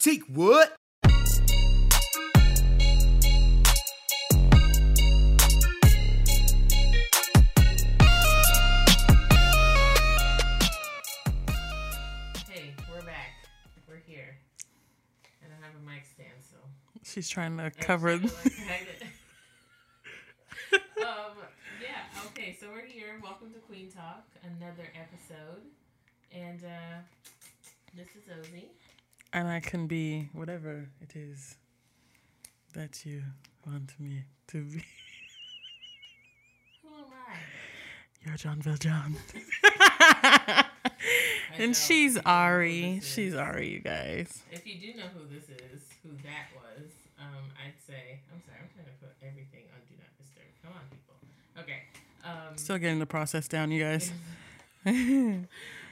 Take what? Hey, we're back. We're here. And I have a mic stand, so. She's trying to cover. so, like, um, yeah, okay, so we're here. Welcome to Queen Talk, another episode. And uh, this is Ozzy. And I can be whatever it is that you want me to be. Who am I? You're John Valjean. And she's You know who Ari. She's Ari, you guys. If you do know who this is, who that was, um, I'd say, I'm sorry, I'm trying to put everything on Do Not Disturb. Come on, people. Okay. Um, Still getting the process down, you guys. Um,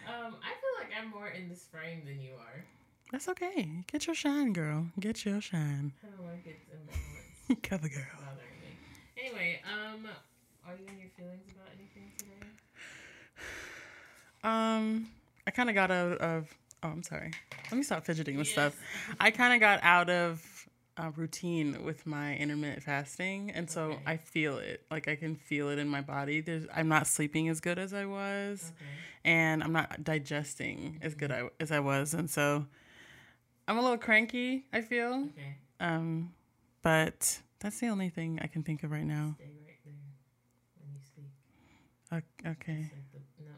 I feel like I'm more in this frame than you are. That's okay. Get your shine, girl. Get your shine. I don't like it's imbalance Cover girl. Anyway, um, are you in your feelings about anything today? Um, I kind of got out of. Oh, I'm sorry. Let me stop fidgeting with Yes. stuff. I kind of got out of a routine with my intermittent fasting, and so Okay. I feel it. Like I can feel it in my body. There's, I'm not sleeping as good as I was, Okay. and I'm not digesting as good I, as I was, and so I'm a little cranky. I feel. Okay. Um, but that's the only thing I can think of right now. Stay right there when you speak. Okay, like the, no.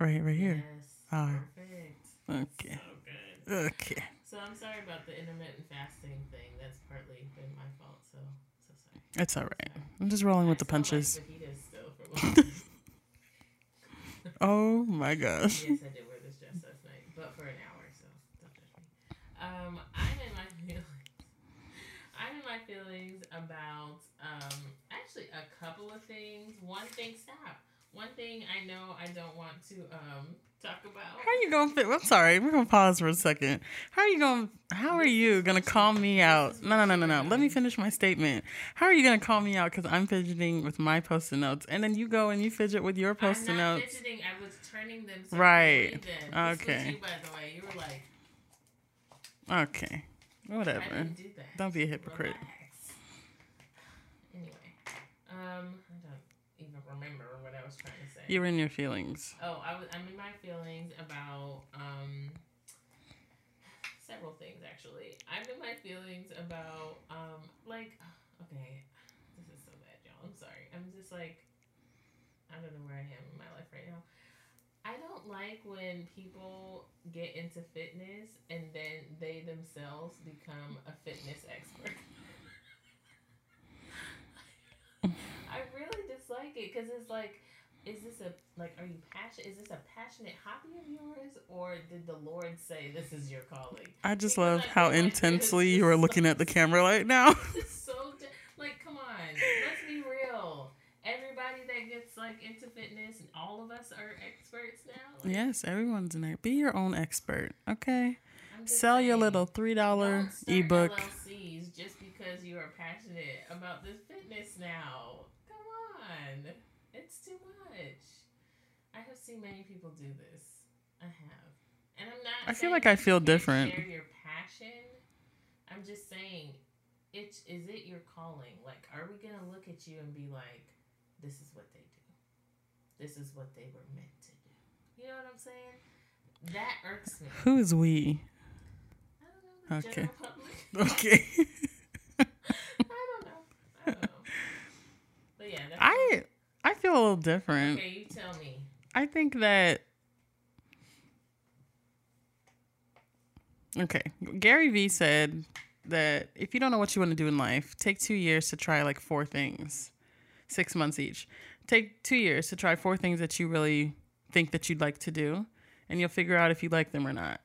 right, right here. Yes. Oh. Perfect. Okay, So good. okay. So I'm sorry about the intermittent fasting thing. That's partly been my fault. So so sorry. It's all right. I'm just rolling with the like punches. for. Oh my gosh. yes, I did wear this dress last night, but for an hour, so don't judge me. Um, I'm in my feelings. I'm in my feelings about um actually a couple of things. One thing, stop. One thing I know I don't want to um talk about. How are you gonna fit? I'm sorry. We're gonna pause for a second. How are you gonna? How are you gonna call me out? No, no, no, no, no. Let me finish my statement. How are you gonna call me out? Because I'm fidgeting with my post-it notes, and then you go and you fidget with your post-it I'm not notes. fidgeting. I was turning them. So Right. Okay. You, by the way, you were like, Okay. Whatever. do. Don't be a hypocrite. Relax. Anyway, um, I don't even remember what I was trying to say. You were in your feelings. Oh, I was. I'm in my feelings about um several things actually. I'm in my feelings about um like okay, this is so bad, y'all. I'm sorry. I'm just like I don't know where I am in my life right now. I don't like when people get into fitness and then they themselves become a fitness expert. I really dislike it because it's like is this a like are you passionate is this a passionate hobby of yours or did the lord say this is your calling I just Because love I how feel like it's intensely you are so- looking at the camera right now. it's so like come on let's be real everybody that gets like into fitness and all of us are experts now Like, yes, everyone's an expert. Be your own expert. Okay. Sell your little three dollar ebook. LLCs just because you are passionate about this fitness now come on it's too much I have seen many people do this. I have. And I'm not I feel like I feel different. share your passion. I'm just saying it's is it your calling? Like are we gonna look at you and be like this is what they do. This is what they were meant to do. You know what I'm saying? That irks me. Who is we? Know Okay. Okay. I don't know. I don't know. But yeah that's I I feel a little different. okay you tell me I think that Okay. Gary Vee said that if you don't know what you want to do in life, take 2 years to try like four things. 6 months each. Take 2 years to try four things that you really think that you'd like to do and you'll figure out if you like them or not.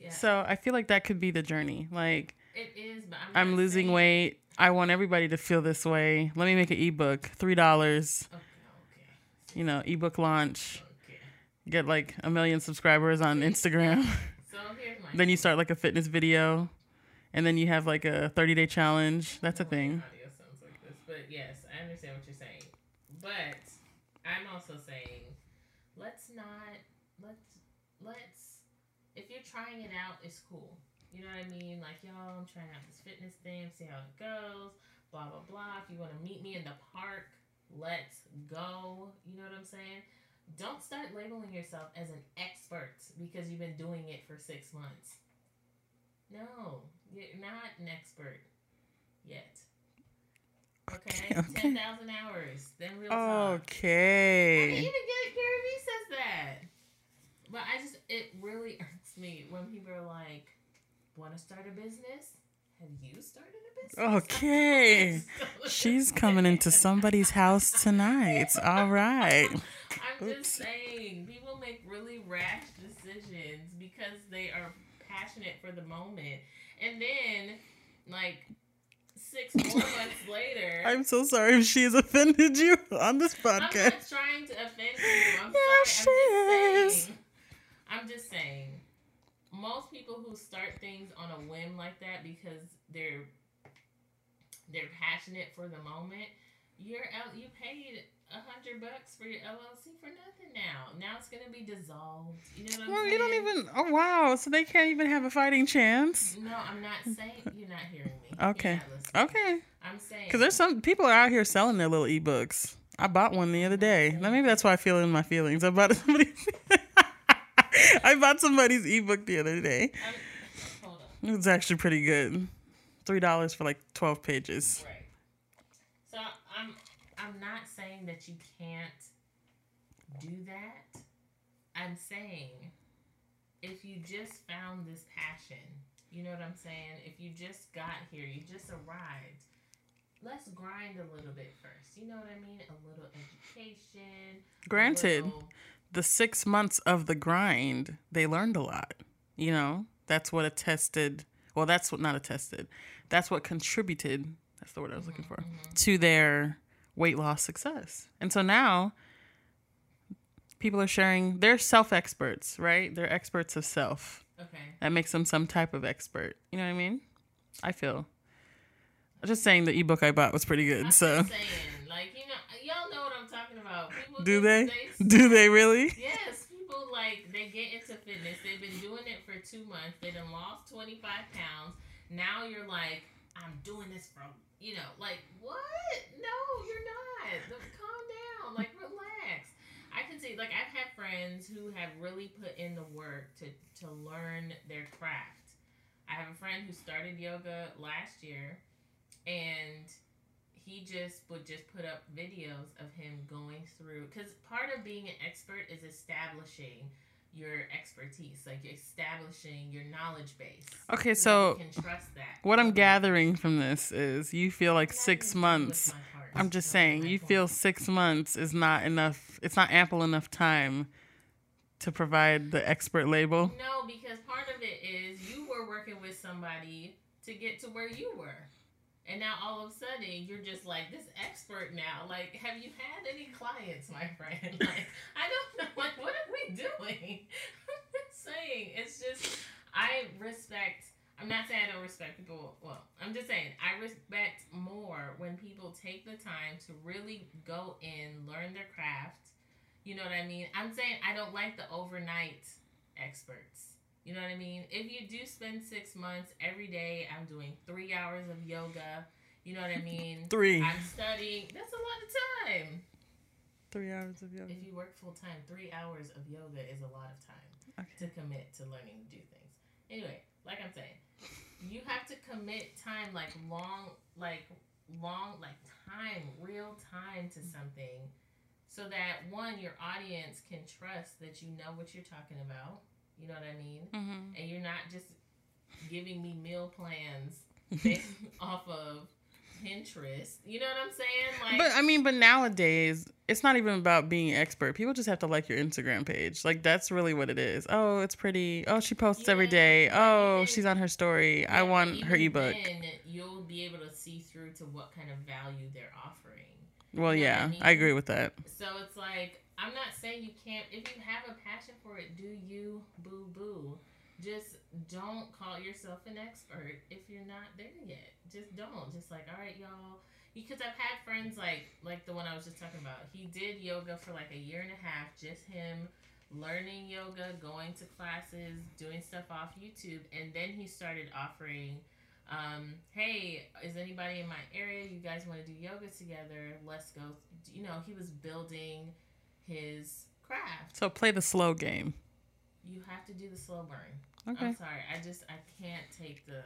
yeah So, I feel like that could be the journey. Like it is but I'm, I'm losing saying- weight. I want everybody to feel this way. Let me make an ebook, $3, okay okay you know, ebook launch. Get like a million subscribers on Instagram. so here's my then you start like a fitness video, and then you have like a 30 day challenge. That's a thing. Audio sounds like this, but yes, I understand what you're saying. But I'm also saying, let's not let's let's if you're trying it out, it's cool. You know what I mean? Like, y'all, I'm trying out this fitness thing, see how it goes, blah, blah, blah. If you want to meet me in the park, let's go. You know what I'm saying? Don't start labeling yourself as an expert because you've been doing it for six months. No, you're not an expert yet. Okay, Okay, okay. ten thousand hours. Then real talk. I mean, Okay. even Gary Vee says that. But I just it really irks me when people are like, "Want to start a business? Have you started a business?" Okay. She's coming into somebody's house tonight. All right. I'm Oops. just saying, people make really rash decisions because they are passionate for the moment, and then like six more months later. I'm so sorry if she has offended you on this podcast. I'm not trying to offend you. I'm Yeah, sorry. she I'm is. just saying. I'm just saying. Most people who start things on a whim like that because they're they're passionate for the moment. You're L- you paid a hundred bucks for your LLC for nothing now. Now it's gonna be dissolved. You know what I'm Well, saying? you don't even. Oh wow! So they can't even have a fighting chance. No, I'm not saying you're not hearing me. Okay. Okay. I'm saying Because there's some people are out here selling their little ebooks. I bought one the other day. Now maybe that's why I feel in my feelings. I bought somebody's. I bought somebody's ebook the other day. I'm, hold on. It was actually pretty good. Three dollars for like twelve pages. Right. I'm not saying that you can't do that. I'm saying if you just found this passion, you know what I'm saying? If you just got here, you just arrived, let's grind a little bit first. You know what I mean? A little education. Granted, little- the six months of the grind, they learned a lot. You know, that's what attested. Well, that's what not attested. That's what contributed. That's the word I was looking mm-hmm, for mm-hmm. to their weight loss success. And so now, people are sharing. They're self experts, right? They're experts of self. Okay. That makes them some type of expert. You know what I mean? I feel. I'm just saying the ebook I bought was pretty good. I'm So, just saying, like, you know, y'all know what I'm talking about. People do they? Do they really? Yes, people like they get into fitness. They've been doing it for two months. They done lost twenty five pounds. Now you're like, I'm doing this for you know, like what? No, you're not. Calm down. Like relax. I can see like I've had friends who have really put in the work to to learn their craft. I have a friend who started yoga last year, and he just would just put up videos of him going through because part of being an expert is establishing your expertise like you're establishing your knowledge base Okay, so you can trust that what I'm gathering from this is you feel like Nothing six to do with months. I'm just saying, you point. feel six months is not enough. It's not ample enough time to provide the expert label. no because part of it is you were working with somebody to get to where you were and now all of a sudden you're just like this expert now. Like have you had any clients my friend? Like i don't know. Like what are we doing? I'm just saying it's just i respect i'm not saying i don't respect people. Well i'm just saying i respect more when people take the time to really go in learn their craft. You know what i mean? I'm saying i don't like the overnight experts you know what I mean? If you do spend six months every day, I'm doing three hours of yoga. You know what I mean? Three. I'm studying. That's a lot of time. Three hours of yoga. If you work full time, three hours of yoga is a lot of time to commit to learning to do things. Anyway, like I'm saying, you have to commit time, like long, like long, like time, real time to something, so that one, your audience can trust that you know what you're talking about. You know what I mean? Mm-hmm. and you're not just giving me meal plans based off of Pinterest. You know what I'm saying? Like, But I mean, but nowadays it's not even about being expert. People just have to like your Instagram page. Like that's really what it is. Oh, it's pretty. Oh, she posts every Yeah, day. but Oh, she's on her story. I want her ebook. Then you'll be able to see through to what kind of value they're offering. Well, you know yeah, I mean? I agree with that. So it's like I'm not saying you can't. If you have a passion for it, do you? Boo boo. Just don't call yourself an expert if you're not there yet. Just don't. Just like, all right, y'all. Because I've had friends like like the one I was just talking about. He did yoga for like a year and a half, just him learning yoga, going to classes, doing stuff off YouTube, and then he started offering, um, "Hey, is anybody in my area? You guys want to do yoga together? Let's go." You know, he was building his craft. So play the slow game. You have to do the slow burn. Okay. I'm sorry, I just I can't take the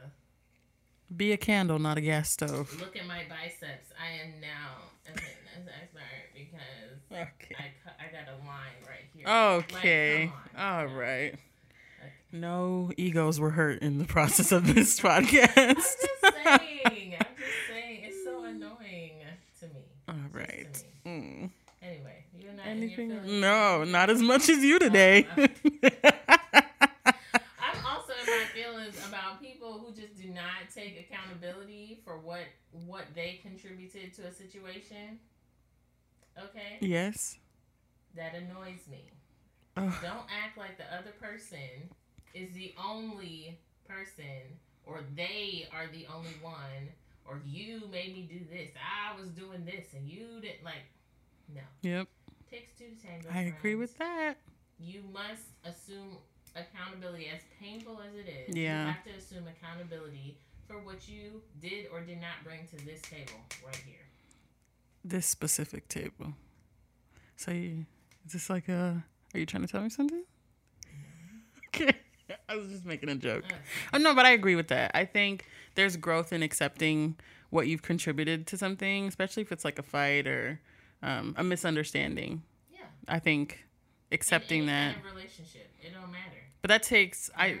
Be a candle, not a gas stove. look at my biceps. I am now a fitness expert because Okay. I I got a line right here. Okay. Like. All No. right. Okay. No egos were hurt in the process of this podcast. I'm just saying. I'm just saying. It's so annoying to me. All right. To me. Mm. Anyway, you're not Anything? In your feelings? No, not as much as you today. I'm also in my feelings about people who just do not take accountability for what what they contributed to a situation. Okay, yes. that annoys me. Ugh. Don't act like the other person is the only person, or they are the only one, or you made me do this. I was doing this, and you didn't like. No, Yep. takes two to tango. I agree with that. you must assume accountability as painful as it is Yeah. you have to assume accountability for what you did or did not bring to this table right here This specific table. So, you, is this like a. Are you trying to tell me something? Okay. I was just making a joke. Uh, Oh, no, but I agree with that. I think there's growth in accepting what you've contributed to something, especially if it's like a fight or um, a misunderstanding. yeah I think accepting that. kind of relationship it don't matter But that takes. I.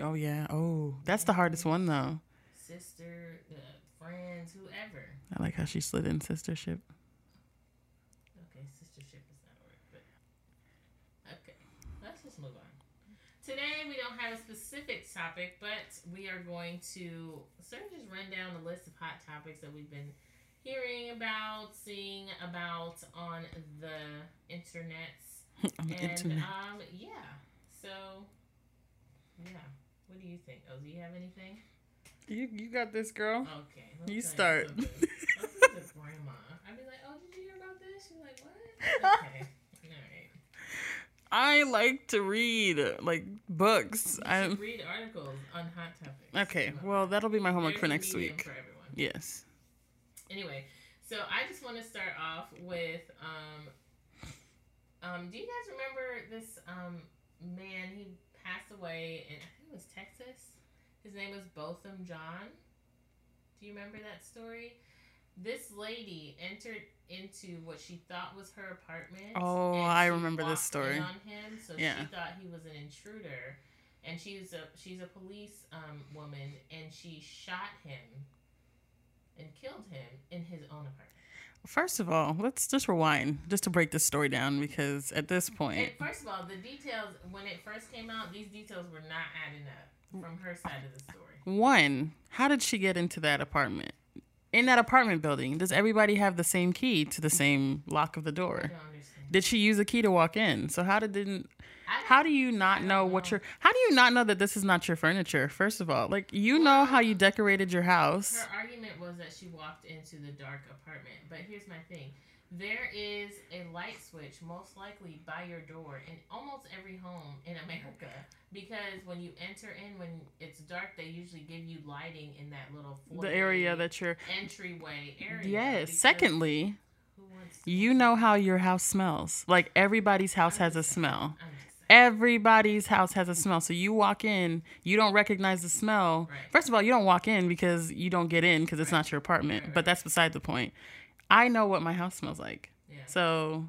Oh, yeah. Oh, that's the hardest one, though. sister uh, friends whoever I like how she slid in sistership. okay sistership is not a word but okay let's just move on today we don't have a specific topic but we are going to sort of just run down the list of hot topics that we've been hearing about seeing about on the internets On the and internet. um yeah so yeah what do you think oh do you have anything You, you got this, girl. okay let me You tell start. something. Listen to grandma i'd be like oh did you hear about this she's like what okay all right I like to read like books. I'm read articles on hot topics. okay. Well, that'll be my homework There's for a next medium week. For everyone. Yes. Anyway, so I just want to start off with um, um, do you guys remember this um man? He passed away in I think it was Texas. His name was Botham Jean. Do you remember that story? This lady entered into what she thought was her apartment. Oh, I remember this story. on him, so Yeah. she thought he was an intruder, and she's a she's a police um, woman, and she shot him and killed him in his own apartment. First of all, let's just rewind just to break this story down because at this point, And first of all, the details when it first came out, these details were not adding up from her side of the story. one, how did she get into that apartment? In that apartment building, does everybody have the same key to the same lock of the door? Did she use a key to walk in? So how did didn't how do you not know what your how do you not know that this is not your furniture? First of all, like you know how you decorated your house. Her argument was that she walked into the dark apartment. But here's my thing. There is a light switch most likely by your door in almost every home in America because when you enter in when it's dark they usually give you lighting in that little The area that you're entryway area. Yes. Secondly, who wants to- you know how your house smells. Like everybody's house has a smell. I'm just saying. Everybody's house has a smell. So you walk in, you don't recognize the smell. Right. First of all, you don't walk in because you don't get in because it's Right. not your apartment. Right, right, But that's beside the point. I know what my house smells like. Yeah. So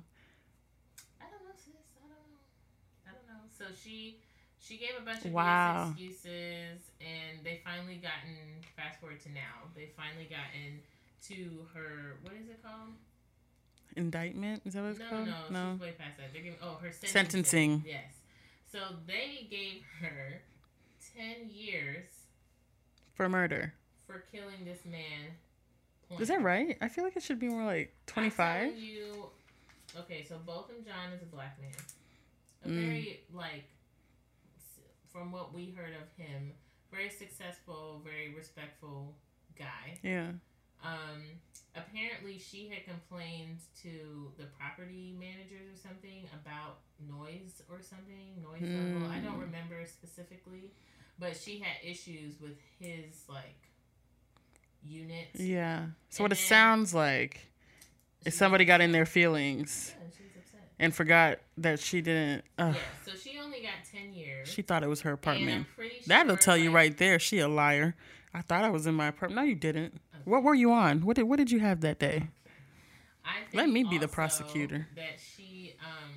I don't know, sis. I don't know. I don't know. So she she gave a bunch of Wow. Excuses, and they finally gotten. Fast forward to now, they finally gotten to her. What is it called? Indictment is that what it's no, called? no, no, she's way past that. They're giving. Oh, her sentencing. Sentencing. Yes. So they gave her ten years For murder. for killing this man. Is that right? I feel like it should be more like 25. you. Okay, so both Botham Jean is a black man. A Mm. very like, from what we heard of him, very successful, very respectful guy. Yeah. Um, apparently she had complained to the property managers or something about noise or something noise level. I don't Hmm. remember specifically, but she had issues with his like unit. Yeah. So And what it sounds like is somebody got in their feelings Yeah, and forgot that she didn't. Uh, Yeah, so she only got ten years. She thought it was her apartment. pretty That'll sure, tell you right there. She a liar. I thought I was in my apartment. No, you didn't. What were you on? What did What did you have that day? I think Let me be the prosecutor. That she, um,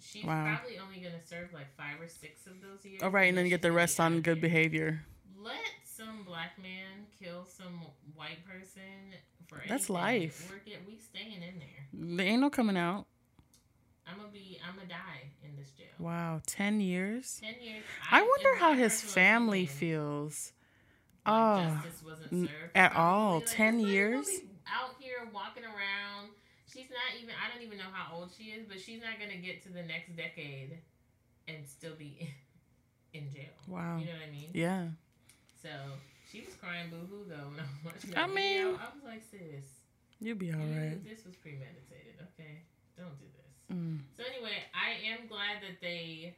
she's Wow. probably only gonna serve like five or six of those years. All right, and then you get the rest on good behavior. Let some black man kill some white person for That's anything. life. We're get, we staying in there. There ain't no coming out. I'm gonna be. I'm gonna die in this jail. Wow, ten years. Ten years. I wonder how his family opinion, feels. Oh, justice wasn't served at all. Like, 10 years? Out here walking around. She's not even. I don't even know how old she is, but she's not gonna get to the next decade and still be in, in jail. Wow. You know what I mean? Yeah. So she was crying boo hoo though when I was watching I mean- video. I was like, sis, You'll be all you- right. this was premeditated. Okay, don't do this. Mm. So anyway, I am glad that they.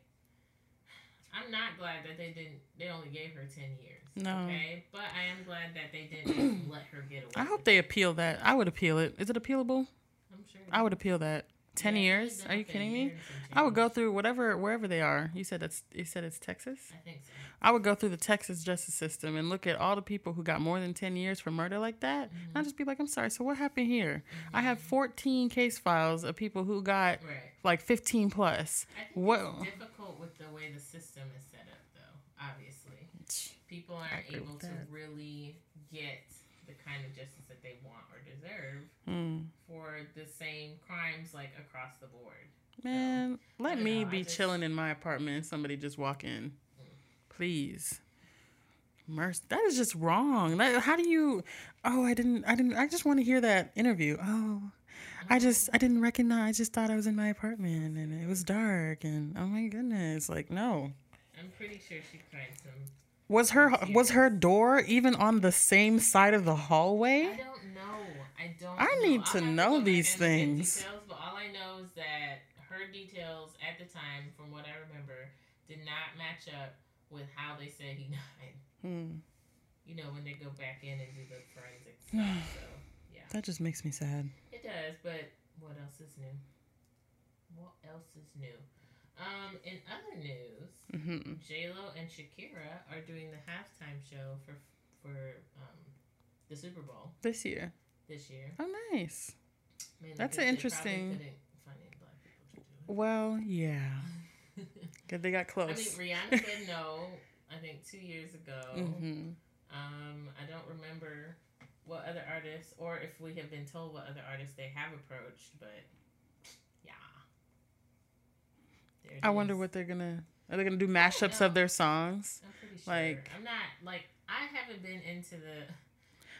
I'm not glad that they didn't. They only gave her ten years. No. Okay, but I am glad that they didn't let her get away. I hope they appeal that. I would appeal it. Is it appealable? I'm sure. I would appeal that. Ten Yeah, years? Are you kidding me? year and some I would go through whatever wherever they are. You said that's you said it's Texas. I think so. I would go through the Texas justice system and look at all the people who got more than ten years for murder like that. Mm-hmm. And I'd just be like, I'm sorry. So what happened here? I have 14 case files of people who got Right. like 15 plus. I think What- it's difficult with the way the system is set up, though. Obviously, people aren't able to really get the kind of justice that they want or deserve Mm. for the same crimes like across the board. Man, let me know, be just- chilling in my apartment and somebody just walk in. Please. Mercy. That is just wrong. That, how do you Oh, I didn't I didn't I just want to hear that interview. Oh. I just I didn't recognize I just thought I was in my apartment and it was dark and oh my goodness. Like no. I'm pretty sure she cried some. Was her was her door even on the same side of the hallway? I don't know. I don't. I know. need to know back these and look at things. Details, but all I know is that her details at the time, from what I remember, did not match up with how they said he died. Hmm. You know, when they go back in and do the forensics. stuff. So yeah, That just makes me sad. it does. But what else is new? What else is new? Um, in other news, hmm J Lo and Shakira are doing the halftime show for for um, the Super Bowl This year. this year. Oh nice. Mainly That's they interesting. find any black people to Well, yeah. Good they got close. I think Rihanna said no. I think two years ago. hmm Um, I don't remember what other artists, or if we have been told what other artists they have approached, but yeah. I wonder what they're gonna. Are they gonna do mashups of their songs? I'm pretty sure. like- I'm not like I haven't been into the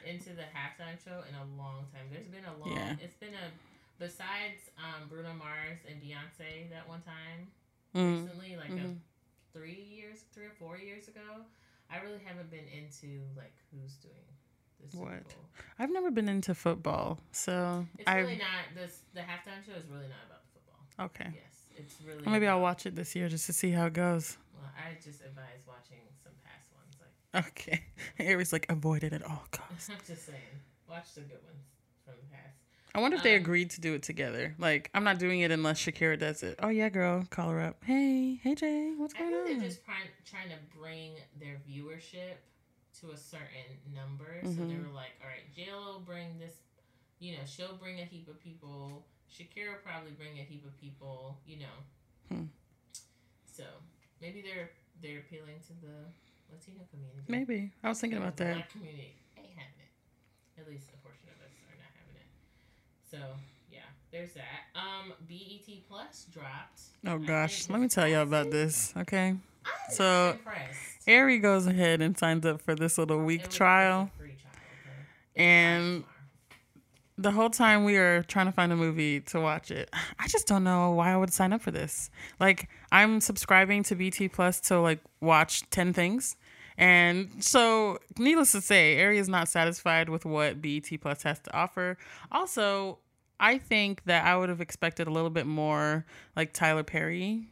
into the halftime show in a long time. There's been a long. Yeah. It's been a besides um, Bruno Mars and Beyonce that one time Mm. recently, like Mhm. a, three years, three or four years ago. I really haven't been into like who's doing What? I've never been into football, so It's I really not this. The halftime show is really not about the football. okay. Yes, it's really. Maybe I'll watch it this year just to see how it goes. Well, I just advise watching some past ones. Like Okay. Ari's like avoid it at all costs. I'm just saying, watch the good ones from the past. I wonder if they Um, agreed to do it together. Like I'm not doing it unless Shakira does it. Oh yeah, girl, call her up. Hey, hey Jay, what's I going think on? they're just trying trying to bring their viewership to a certain number. So they Mhm. were like, all right, JLo bring this, you know, she'll bring a heap of people. Shakira probably bring a heap of people. You know. Hmm. So maybe they're they're appealing to the Latino community. Maybe I was thinking about that. Black community ain't having it. At least a portion of us are not having it. So yeah, there's that. Um, BET Plus dropped. Oh gosh, let me tell y'all about this. Okay, I'm So. Ari goes ahead and signs up for this little week was- it's a trial. trial, okay? And- starts the whole time we are trying to find a movie to watch it i just don't know why i would sign up for this like i'm subscribing to BET plus to like watch 10 things And so, needless to say, Ari is not satisfied with what BET Plus has to offer. Also, I think that I would have expected a little bit more like Tyler Perry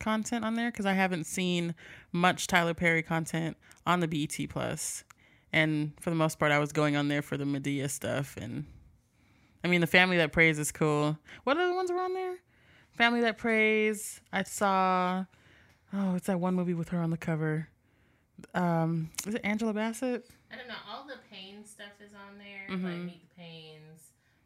content on there because I haven't seen much Tyler Perry content on the BET Plus. And for the most part, I was going on there for the Madea stuff. And I mean, the Family That Prays is cool. What other ones were on there? Family That Prays. I saw. Oh, it's that one movie with her on the cover. Um, is it Angela Bassett? I don't know. All the Payne stuff is on there. Mm-hmm. Like Meet the Paynes.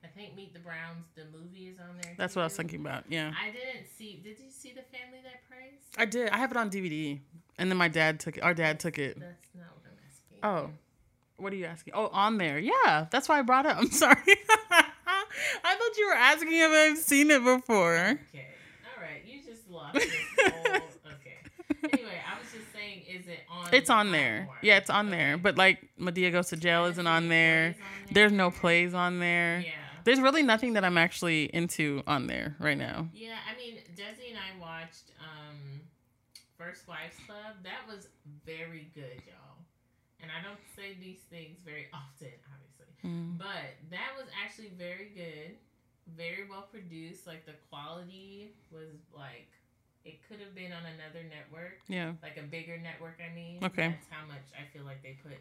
I think Meet the Browns, the movie is on there. That's what I was thinking about. Yeah, I didn't see. Did you see the Family That Prays? I did. I have it on DVD, and then my dad took it. Our dad took it. That's not what I'm asking. Oh, what are you asking? Oh, on there. Yeah, that's why I brought it. I'm sorry. I thought you were asking if I've seen it before. Okay. All right. You just lost this whole. Okay. Anyway, I was just saying, is it on? It's on there. platform? Yeah, it's on there. But like Madea Goes to Jail isn't on there. on There's no plays on there. Yeah. There's really nothing that I'm actually into on there right now. Yeah, I mean, Desi and I watched um, First Wives Club. That was very good, y'all. And I don't say these things very often, obviously. Mm. But that was actually very good. Very well produced. Like, the quality was like, it could have been on another network. Yeah. Like, a bigger network, I mean. Okay. That's how much I feel like they put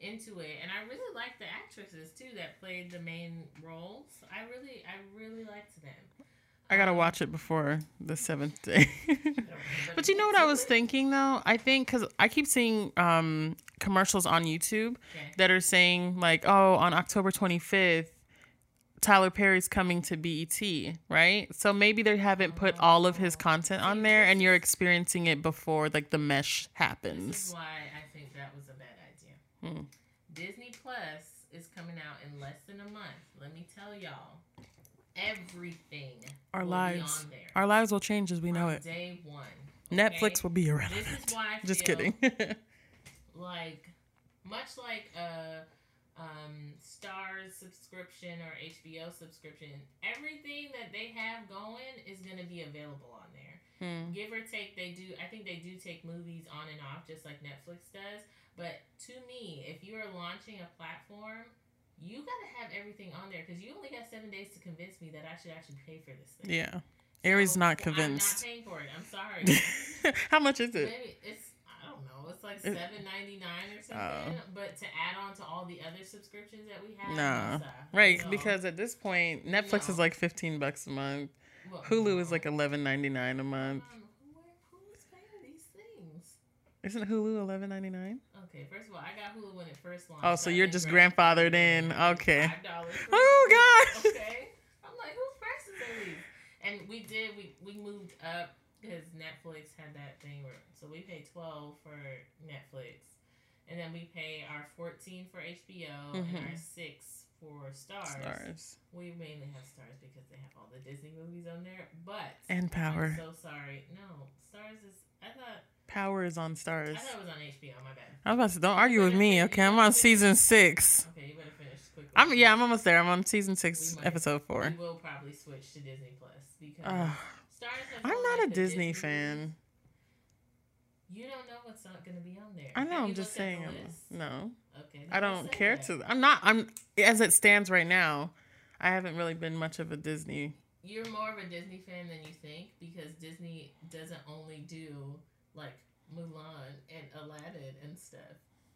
into it. And I really liked the actresses, too, that played the main roles. I really, I really liked them. I gotta watch it before the seventh day. but you know what I was thinking though? I think because I keep seeing um, commercials on YouTube that are saying like, "Oh, on October 25th, Tyler Perry's coming to BET," right? So maybe they haven't put all of his content on there, and you're experiencing it before like the mesh This is happens. why I think that was a bad idea. Hmm. Disney Plus is coming out in less than a month. Let me tell y'all, everything Our lives, our lives will change as we know it. Day one. Netflix will be This irrelevant. is why I Just kidding. like much like a um, Starz subscription or HBO subscription, everything that they have going is going to be available on there. Hmm. Give or take, they do. I think they do take movies on and off, just like Netflix does. But to me, if you are launching a platform, you gotta have everything on there because you only got seven days to convince me that I should actually pay for this thing. Yeah, Ari's not convinced. I'm not paying for it. I'm sorry. How much is it? Maybe it's I don't know. It's like seven ninety nine or Oh. something. But to add on to all the other subscriptions that we have, no. Right, No. because at this point, Netflix is like fifteen bucks a month. Well, Hulu is no. like eleven ninety nine a month. Um, who, who's paying these things? Isn't Hulu eleven ninety nine? Okay, first of all, I got Hulu when it first launched. Oh, so you're just grandfathered grandfathered in. Okay. Oh, gosh. Okay. I'm like, whose prices are these? And we did. We we moved up because Netflix had that thing where so we pay twelve for Netflix, and then we pay our fourteen for HBO and Mhm. our six for Starz. Starz We mainly have Starz because they have all the Disney movies on there. But and Power. I'm so sorry. No, Starz is. I thought. Power is on Starz. I thought it was on HBO. My bad. I was about to. Don't argue with me, okay? I'm on season six. Okay, you better finish quickly. I'm yeah. I'm almost there. I'm on season six, might- episode four. We will probably switch to Disney Plus because Ugh. Starz. I'm not like, a Disney movies. fan. You don't know what's not going to be on there. I know. I'm just saying. I'm, no, Okay. I don't don't care that. to. I'm not. I'm as it stands right now. I haven't really been much of a Disney. You're more of a Disney fan than you think because Disney doesn't only do like Mulan and Aladdin and stuff.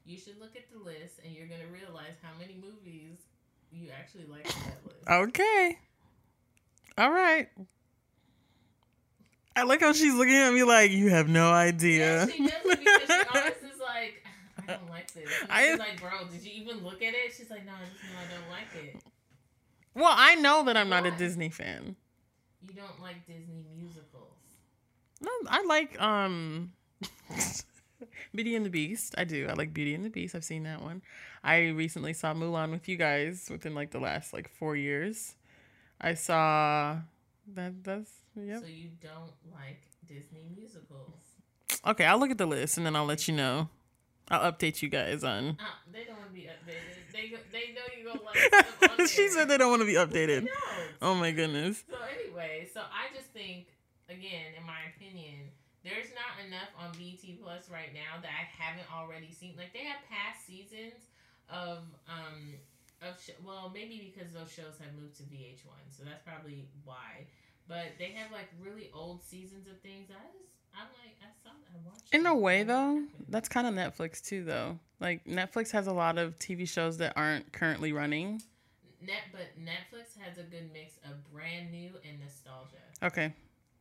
You should look at the list and you're going to realize how many movies you actually like on that list. Okay. All right. I like how she's looking at me like you have no idea. Yeah, she does because she always is like, I don't like this. And I- I'm like, bro, did you even look at it? She's like, no, I just know I don't like it. well, I know that I'm not a Disney fan. You don't like Disney musicals. No, I like um Beauty and the Beast. I do. I like Beauty and the Beast. I've seen that one. I recently saw Mulan with you guys within like the last like four years. I saw that. That's yep. So you don't like Disney musicals. Okay, I'll look at the list and then I'll let you know. I'll update you guys on. Ah, they don't want to be updated. They they know you're gonna like she said they don't want to be updated. don't. Oh my goodness. So anyway, so I just think, again, in my opinion, there's not enough on BET Plus right now that I haven't already seen. Like they have past seasons of um of sh- well maybe because those shows have moved to VH1, so that's probably why. But they have like really old seasons of things. I just I'm like I saw I watched. In a way, though, that's kind of Netflix too, though. Like Netflix has a lot of TV shows that aren't currently running. Net, but Netflix has a good mix of brand new and nostalgia. Okay,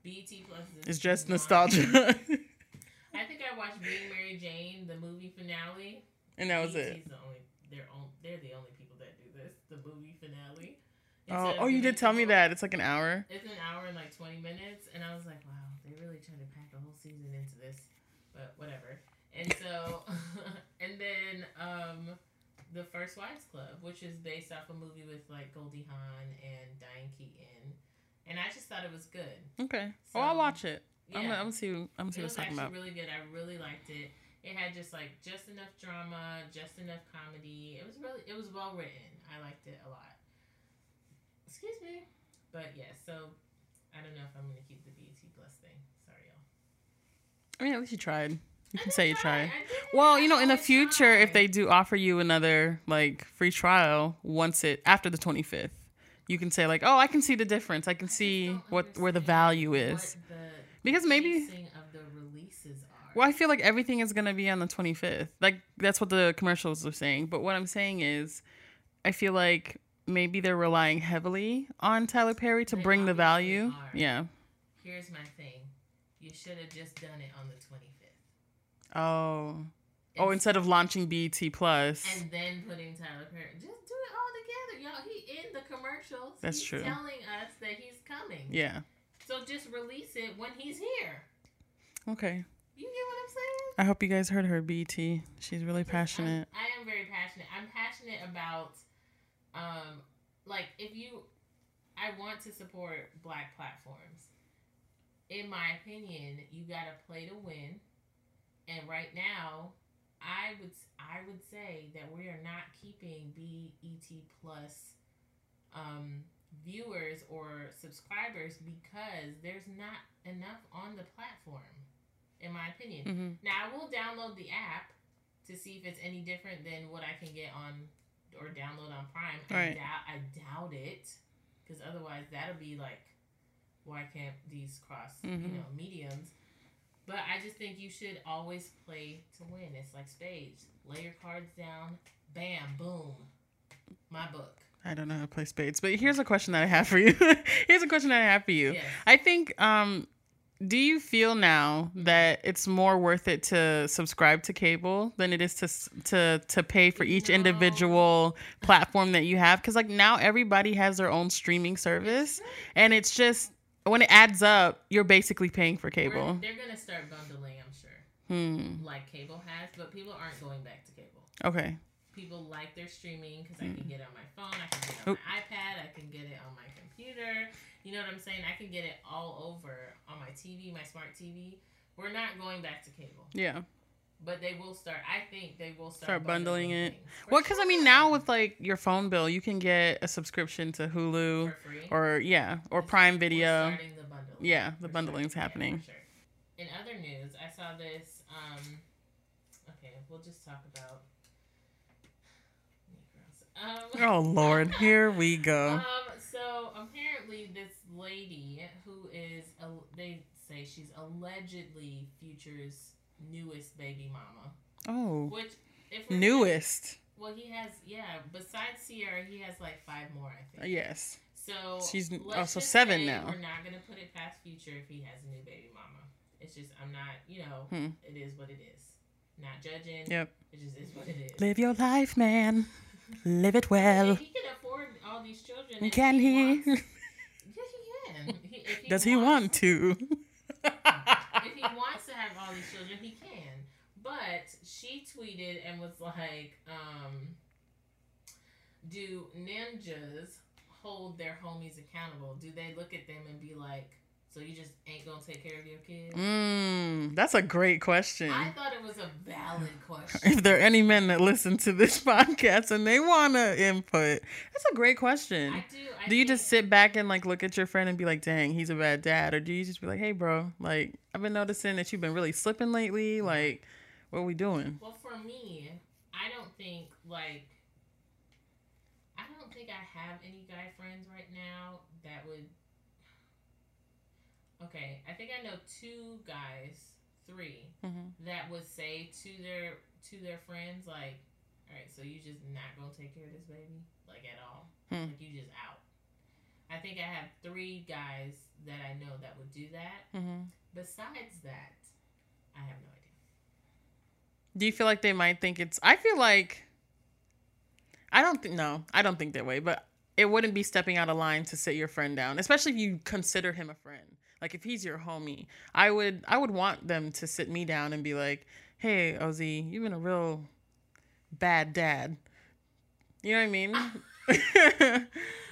BET Plus is it's just nostalgia, I think I watched Being Mary Jane, the movie finale. and that was it. The only, they're, on, they're the only people that do this. The movie finale. Oh, oh, you did tell me that it's like an hour. It's an hour and like twenty minutes, and I was like, wow, they really tried to pack a whole season into this, but whatever. And so, and then um, the First Wives Club, which is based off a movie with like Goldie Hawn and Diane Keaton, and I just thought it was good. Okay. So, oh, I'll watch it. Yeah. I'm, gonna, I'm gonna see. I'm gonna see it what it's was talking actually about. really good. I really liked it. It had just like just enough drama, just enough comedy. It was really it was well written. I liked it a lot. Excuse me. But yeah, so I don't know if I'm gonna keep the BET Plus thing. Sorry, y'all. I mean, at least you tried. You can say you try. tried. Well, you know, in the future, if they do offer you another like free trial once it after the 25th, you can say like, "Oh, I can see the difference. I can see what where the value is. the Because maybe- of the releases are. Well, I feel like everything is gonna be on the 25th. Like that's what the commercials are saying. But what I'm saying is, I feel like maybe they're relying heavily on Tyler Perry to They bring the value. are. Yeah. Here's my thing. You should have just done it on the 25th. Oh. Oh, instead of launching BET Plus. and then putting Tyler Perry. Just do it all together, y'all. He in the commercials. That's he's true. Telling us that he's coming. Yeah. So just release it when he's here. Okay. You get what I'm saying? I hope you guys heard her, BET. She's really passionate. I'm, I am very passionate. I'm passionate about, um, like if you, I want to support black platforms. In my opinion, you gotta play to win, and right now, I would I would say that we are not keeping BET Plus um, viewers or subscribers because there's not enough on the platform. In my opinion, hmm now I will download the app to see if it's any different than what I can get on or download on Prime. I Right. doubt I doubt it because otherwise that'll be like why can't these cross you Mhm. know mediums? But I just think you should always play to win. It's like spades. Lay your cards down. Bam, boom. My book. I don't know how to play spades, but here's a question that I have for you. here's a question that I have for you. Yes. I think um do you feel now that it's more worth it to subscribe to cable than it is to to to pay for each No. individual platform that you have cuz like now everybody has their own streaming service and it's just when it adds up you're basically paying for We're- cable. they're gonna start bundling, I'm sure, Hmm. like cable has, but people aren't going back to cable. Okay. people like their streaming because I can get it on my phone, I can get it Oh. on my iPad, I can get it on my computer. You know what I'm saying? I can get it all over on my TV, my smart TV. We're not going back to cable, Yeah. But they will start. I think they will start, Start bundling it. Well, cuz I mean now with like your phone bill, you can get a subscription to Hulu or yeah, or Prime Video. starting the bundling. Yeah, the bundling's sure. Yeah, happening. for sure. In other news, I saw this. Um, okay, we'll just talk about. Um, Oh lord, here we go. Um, so apparently, this lady who is they say she's allegedly Future's newest baby mama, Oh, which if newest. well, he has yeah. Besides Ciara, he has like five more, I think. Yes. So She's also seven now. We're not gonna put it past Future if he has a new baby mama. It's just I'm not, you know, Hmm. it is what it is. Not judging. Yep. It just is what it is. Live your life, man. Live it well. he can afford all these children. Can if he? wants- yeah, he can. He, he Does he want to? if he wants all these children, he can. But she tweeted and was like, um, "Do ninjas hold their homies accountable? Do they look at them and be like, So you just ain't gonna take care of your kids? Mm, that's a great question. I thought it was a valid question. If there are any men that listen to this podcast and they want to input, that's a great question. I do. I do you just sit back and like look at your friend and be like, "Dang, he's a bad dad," or do you just be like, "Hey, bro, like I've been noticing that you've been really slipping lately. Like, what are we doing?" Well, for me, I don't think like I don't think I have any guy friends right now that would. Okay, I think I know two guys, three hmm that would say to their to their friends like, "All right, so you just not gonna take care of this baby like at all? Hmm. Like you just out." I think I have three guys that I know that would do that. hmm Besides that, I have no idea. Do you feel like they might think it's? I feel like. I don't think no, I don't think that way, but it wouldn't be stepping out of line to sit your friend down, especially if you consider him a friend. Like if he's your homie, I would I would want them to sit me down and be like, "Hey, Ozzy, you've been a real bad dad." You know what I mean?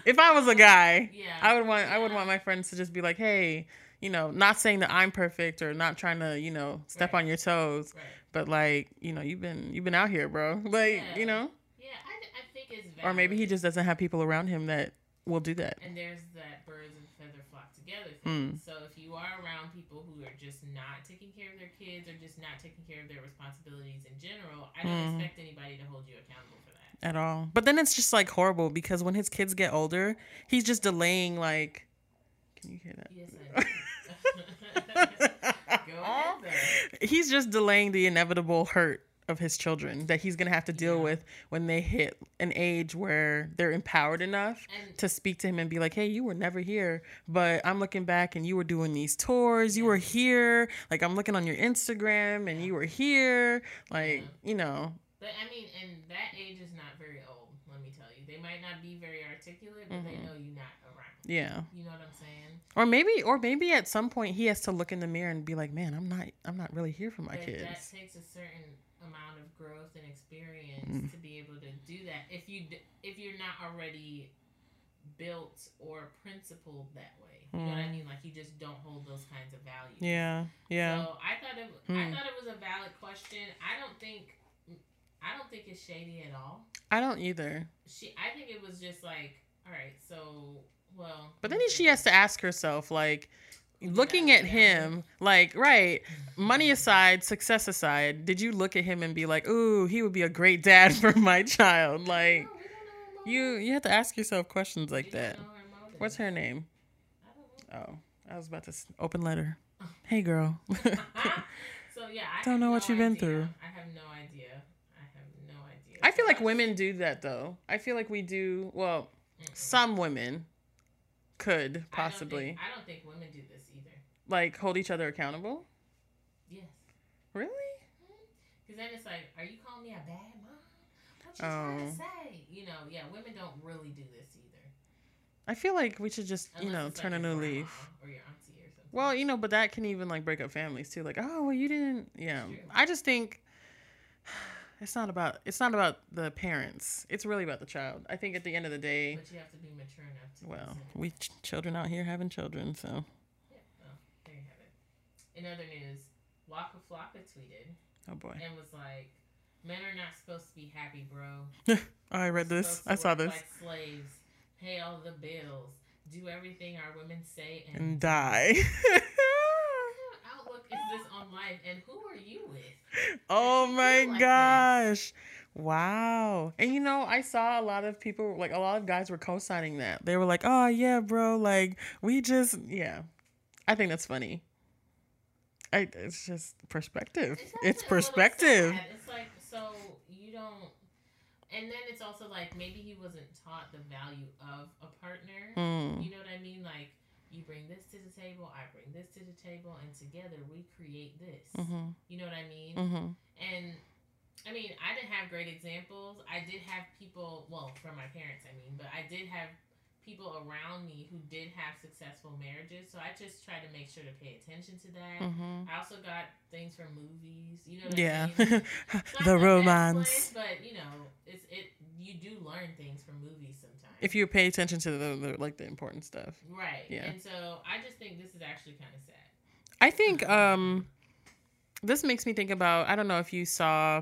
if I was a guy, Yeah, I would want I would want my friends to just be like, "Hey, you know, not saying that I'm perfect or not trying to, you know, step Right. on your toes, Right. but like, you know, you've been you've been out here, bro. Like, Yeah. you know, Yeah, I, I think it's valid. or maybe he just doesn't have people around him that will do that. and there's that birds and feather flock together thing. So if you are around people who are just not taking care of their kids or just not taking care of their responsibilities in general, I don't Mhm. expect anybody to hold you accountable for that. At all. But then it's just like horrible because when his kids get older, he's just delaying like Can you hear that? Yes, I do. Go ahead, he's just delaying the inevitable hurt of his children that he's gonna have to deal Yeah. with when they hit an age where they're empowered enough And to speak to him and be like, "Hey, you were never here, but I'm looking back and you were doing these tours. You were here. Like I'm looking on your Instagram and you were here. Like Yeah. you know, But I mean, and that age is not very old. Let me tell you, they might not be very articulate, but they Mhm. know you're not around. yeah." You know what I'm saying? Or maybe, or maybe at some point he has to look in the mirror and be like, "Man, I'm not, I'm not really here for my but kids." that takes a certain amount of growth and experience Mm. to be able to do that. If you if you're not already built or principled that way, you know what I Mm. mean? Like you just don't hold those kinds of values. Yeah, yeah. So I thought it. I Hmm. thought it was a valid question. I don't think. I don't think it's shady at all. I don't either. She. I think it was just like, all right, so well. But then she has to ask herself, like, looking at him, like, right, money aside, success aside, did you look at him and be like, "Ooh, he would be a great dad for my child"? Like, we don't know her you, you have to ask yourself questions like that. know her motives. What's her name? I don't know. Oh, I was about to open letter. Hey, girl. so yeah, I Don't know no what you've been through. I have no idea. I have no idea. I feel like women do that though. I feel like we do. Well, Mm-mm. some women could I don't think- possibly I don't think women do this. Like hold each other accountable. Yes. Really? Because then it's like, are you calling me a bad mom? What you oh. trying Oh. to say? You know, yeah, women don't really do this either. I feel like we should just, you know, turn like a new leaf. Or your auntie or something. Well, you know, but that can even like break up families too. Like, oh, well, you didn't. Yeah. I just think it's not about it's not about the parents. It's really about the child. I think at the end of the day, but you have to be mature enough to well, consider. we ch- children out here having children, so Yeah, well, there you have it. In other news, Waka Flocka tweeted oh boy. and was like, "Men are not supposed to be happy, bro. I read this. I saw this. Like slaves, pay all the bills, do everything our women say, and, And die. What kind of outlook is this on life, and who are you with? oh my like gosh. Wow. And you know, I saw a lot of people, like a lot of guys were co signing that. They were like, oh, yeah, bro. Like, we just, yeah. I think that's funny. I, it's just perspective. It's, It's, actually a little perspective. It's like so you don't, and then it's also like maybe he wasn't taught the value of a partner. Mm. You know what I mean? Like you bring this to the table, I bring this to the table, and together we create this. Mm-hmm. You know what I mean? Mm-hmm. And I mean, I didn't have great examples. I did have people, well, from my parents, I mean, but I did have people around me who did have successful marriages. So I just try to make sure to pay attention to that. Mm-hmm. I also got things from movies. You know what Yeah. I mean? The romance. place, but you know, it's it. you do learn things from movies sometimes. If you pay attention to the, the like the important stuff. right. Yeah. And so I just think this is actually kind of sad. I think um this makes me think about I don't know if you saw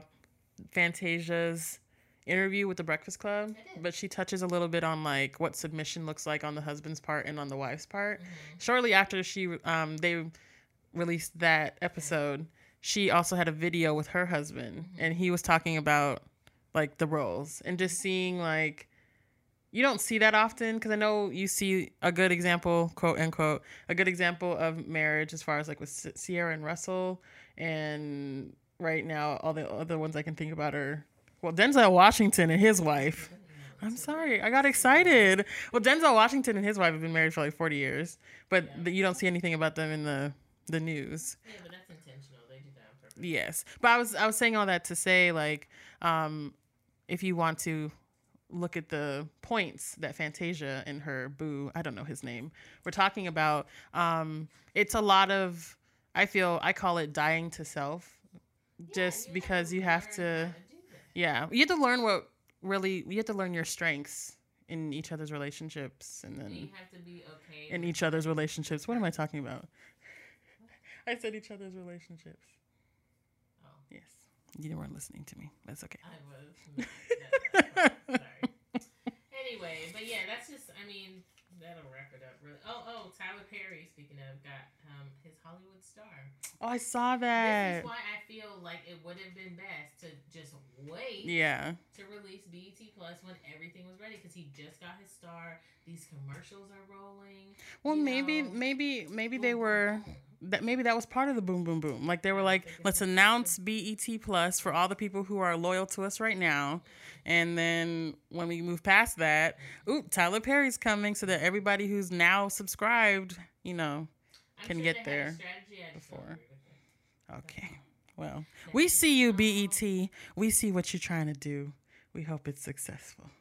Fantasia's interview with the Breakfast Club, but she touches a little bit on like what submission looks like on the husband's part and on the wife's part. Mhm. Shortly after she um they released that episode, she also had a video with her husband and he was talking about like the roles and just seeing like you don't see that often because I know you see a good example, quote unquote, a good example of marriage as far as like with Ciara and Russell, and right now all the other ones I can think about are well Denzel Washington and his wife. I'm sorry, I got excited. Well, Denzel Washington and his wife have been married for like 40 years, but Yeah. you don't see anything about them in the the news. Yeah, but that's intentional. They do that on purpose. Yes, but I was I was saying all that to say like, um, if you want to look at the points that Fantasia and her boo, I don't know his name, we're talking about, um, it's a lot of. I feel I call it dying to self, Yeah, just because you have to. How do that. Yeah, you have to learn what really you have to learn your strengths in each other's relationships, and You then have to be okay. in each other's relationships. What am I talking about? I said each other's relationships. Oh, Yes, you weren't listening to me. That's okay. I was. not- that- that's Sorry. Anyway, but yeah, that's just. I mean, that'll wrap it up. Really. Oh, oh, Tyler Perry. Speaking of, got um his Hollywood star. Oh, I saw that. This is why I feel like it would have been best to just wait Yeah. to release BET Plus when everything was ready because he just got his star. These commercials are rolling. Well, maybe, know. maybe, maybe they were. That. Maybe that was part of the boom, boom, boom. Like they were like, let's announce BET Plus for all the people who are loyal to us right now, and then when we move past that, ooh, Tyler Perry's coming, so that everybody who's now subscribed, you know, can sure get they had a there strategy, I just don't before. agree with it. okay. Well, we see you. BET. Oh. We see what you're trying to do. We hope it's successful.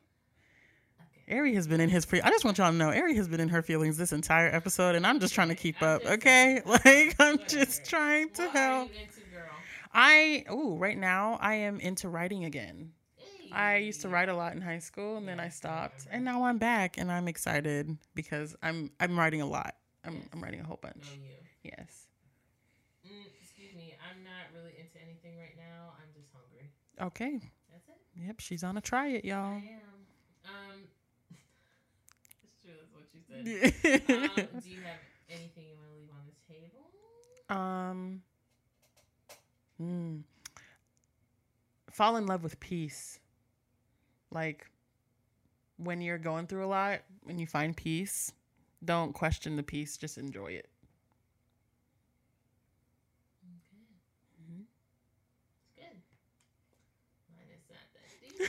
Ari has been in his pre. I just want y'all to know, Ari has been in her feelings this entire episode, and I'm just trying to keep up. Okay, like I'm just trying to help. are you into, girl? I oh, right now I am into writing again. I used to write a lot in high school, and then I stopped, and now I'm back, and I'm excited because I'm I'm writing a lot. I'm. I'm writing a whole bunch. Yes. Mm, excuse me. I'm not really into anything right now. I'm just hungry. Okay. That's it. Yep. She's on a try it, y'all. am. Um, it's true. That's what you said. um, do you have anything you want to leave on the table? Um. Hmm. Fall in love with peace. Like when you're going through a lot, when you find peace, don't question the peace, just enjoy it. Okay. Mhm. Good. Mine is not that deep.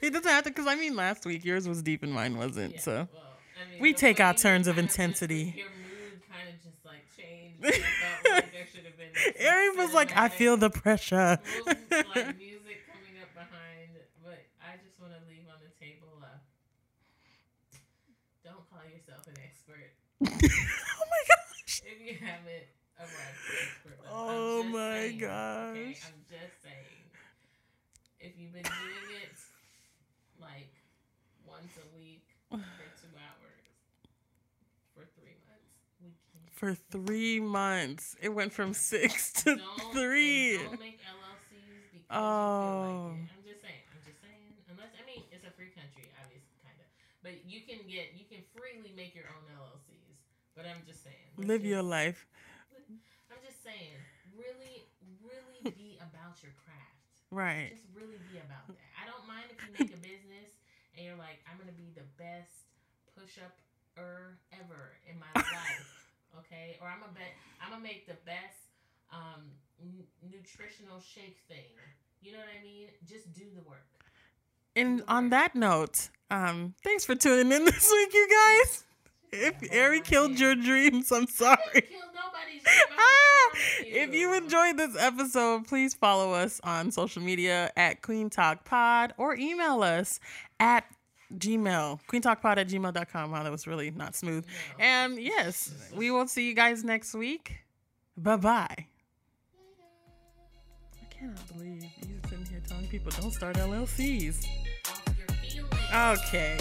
It doesn't have to, because I mean, last week yours was deep and mine wasn't. Yeah, So well, I mean, We take our turns of intensity. your mood kind of just like changed. and I felt like there should have been. some Erin was like, I feel the pressure. move- like music coming up behind, but I just want to leave on the table. Uh, don't call yourself an expert oh my gosh. if you haven't arrived at expert level. I'm Oh my saying, Okay, gosh. I'm just saying. If you've been doing it like once a week for two hours for three months, we. For three months, it went from six to Don't, three. Don't make LLCs because Oh. you feel like it. Oh. I'm just saying. I'm just saying. Unless I mean, it's a free country, obviously, kind of. But you can get, you can freely make your own LLCs. But I'm just saying. let's Live your life. I'm just saying. Really, really be about your craft. Right. Just really be about that. I don't mind if you make a business and you're like, I'm gonna be the best push up er ever in my life. Okay? Or I'm a bet I'm gonna make the best um n- nutritional shake thing. You know what I mean? Just do the work. And on that note, um, thanks for tuning in this week, you guys. If Ari killed your dreams, I'm sorry. didn't kill nobody's dream. I'm Ah, if you enjoyed this episode, please follow us on social media at Queen Talk Pod or email us at Gmail, queentalkpod at gmail.com. Wow, that was really not smooth. No. And yes, we will see you guys next week. Bye bye. I cannot believe you sitting here telling people don't start LLCs. Off your feelings. Okay.